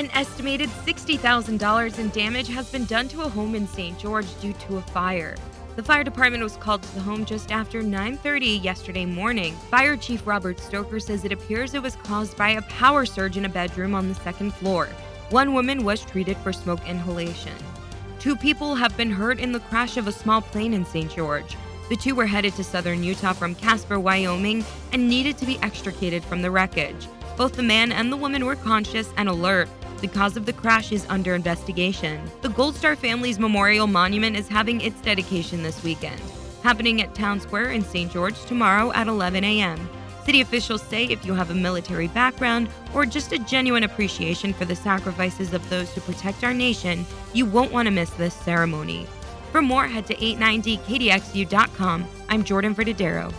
An estimated $60,000 in damage has been done to a home in St. George due to a fire. The fire department was called to the home just after 9:30 yesterday morning. Fire Chief Robert Stoker says it appears it was caused by a power surge in a bedroom on the second floor. One woman was treated for smoke inhalation. Two people have been hurt in the crash of a small plane in St. George. The two were headed to southern Utah from Casper, Wyoming, and needed to be extricated from the wreckage. Both the man and the woman were conscious and alert. The cause of the crash is under investigation. The Gold Star family's memorial monument is having its dedication this weekend, happening at Town Square in St. George tomorrow at 11 a.m. City officials say if you have a military background or just a genuine appreciation for the sacrifices of those who protect our nation, you won't want to miss this ceremony. For more, head to 890kdxu.com. I'm Jordan Verdadero.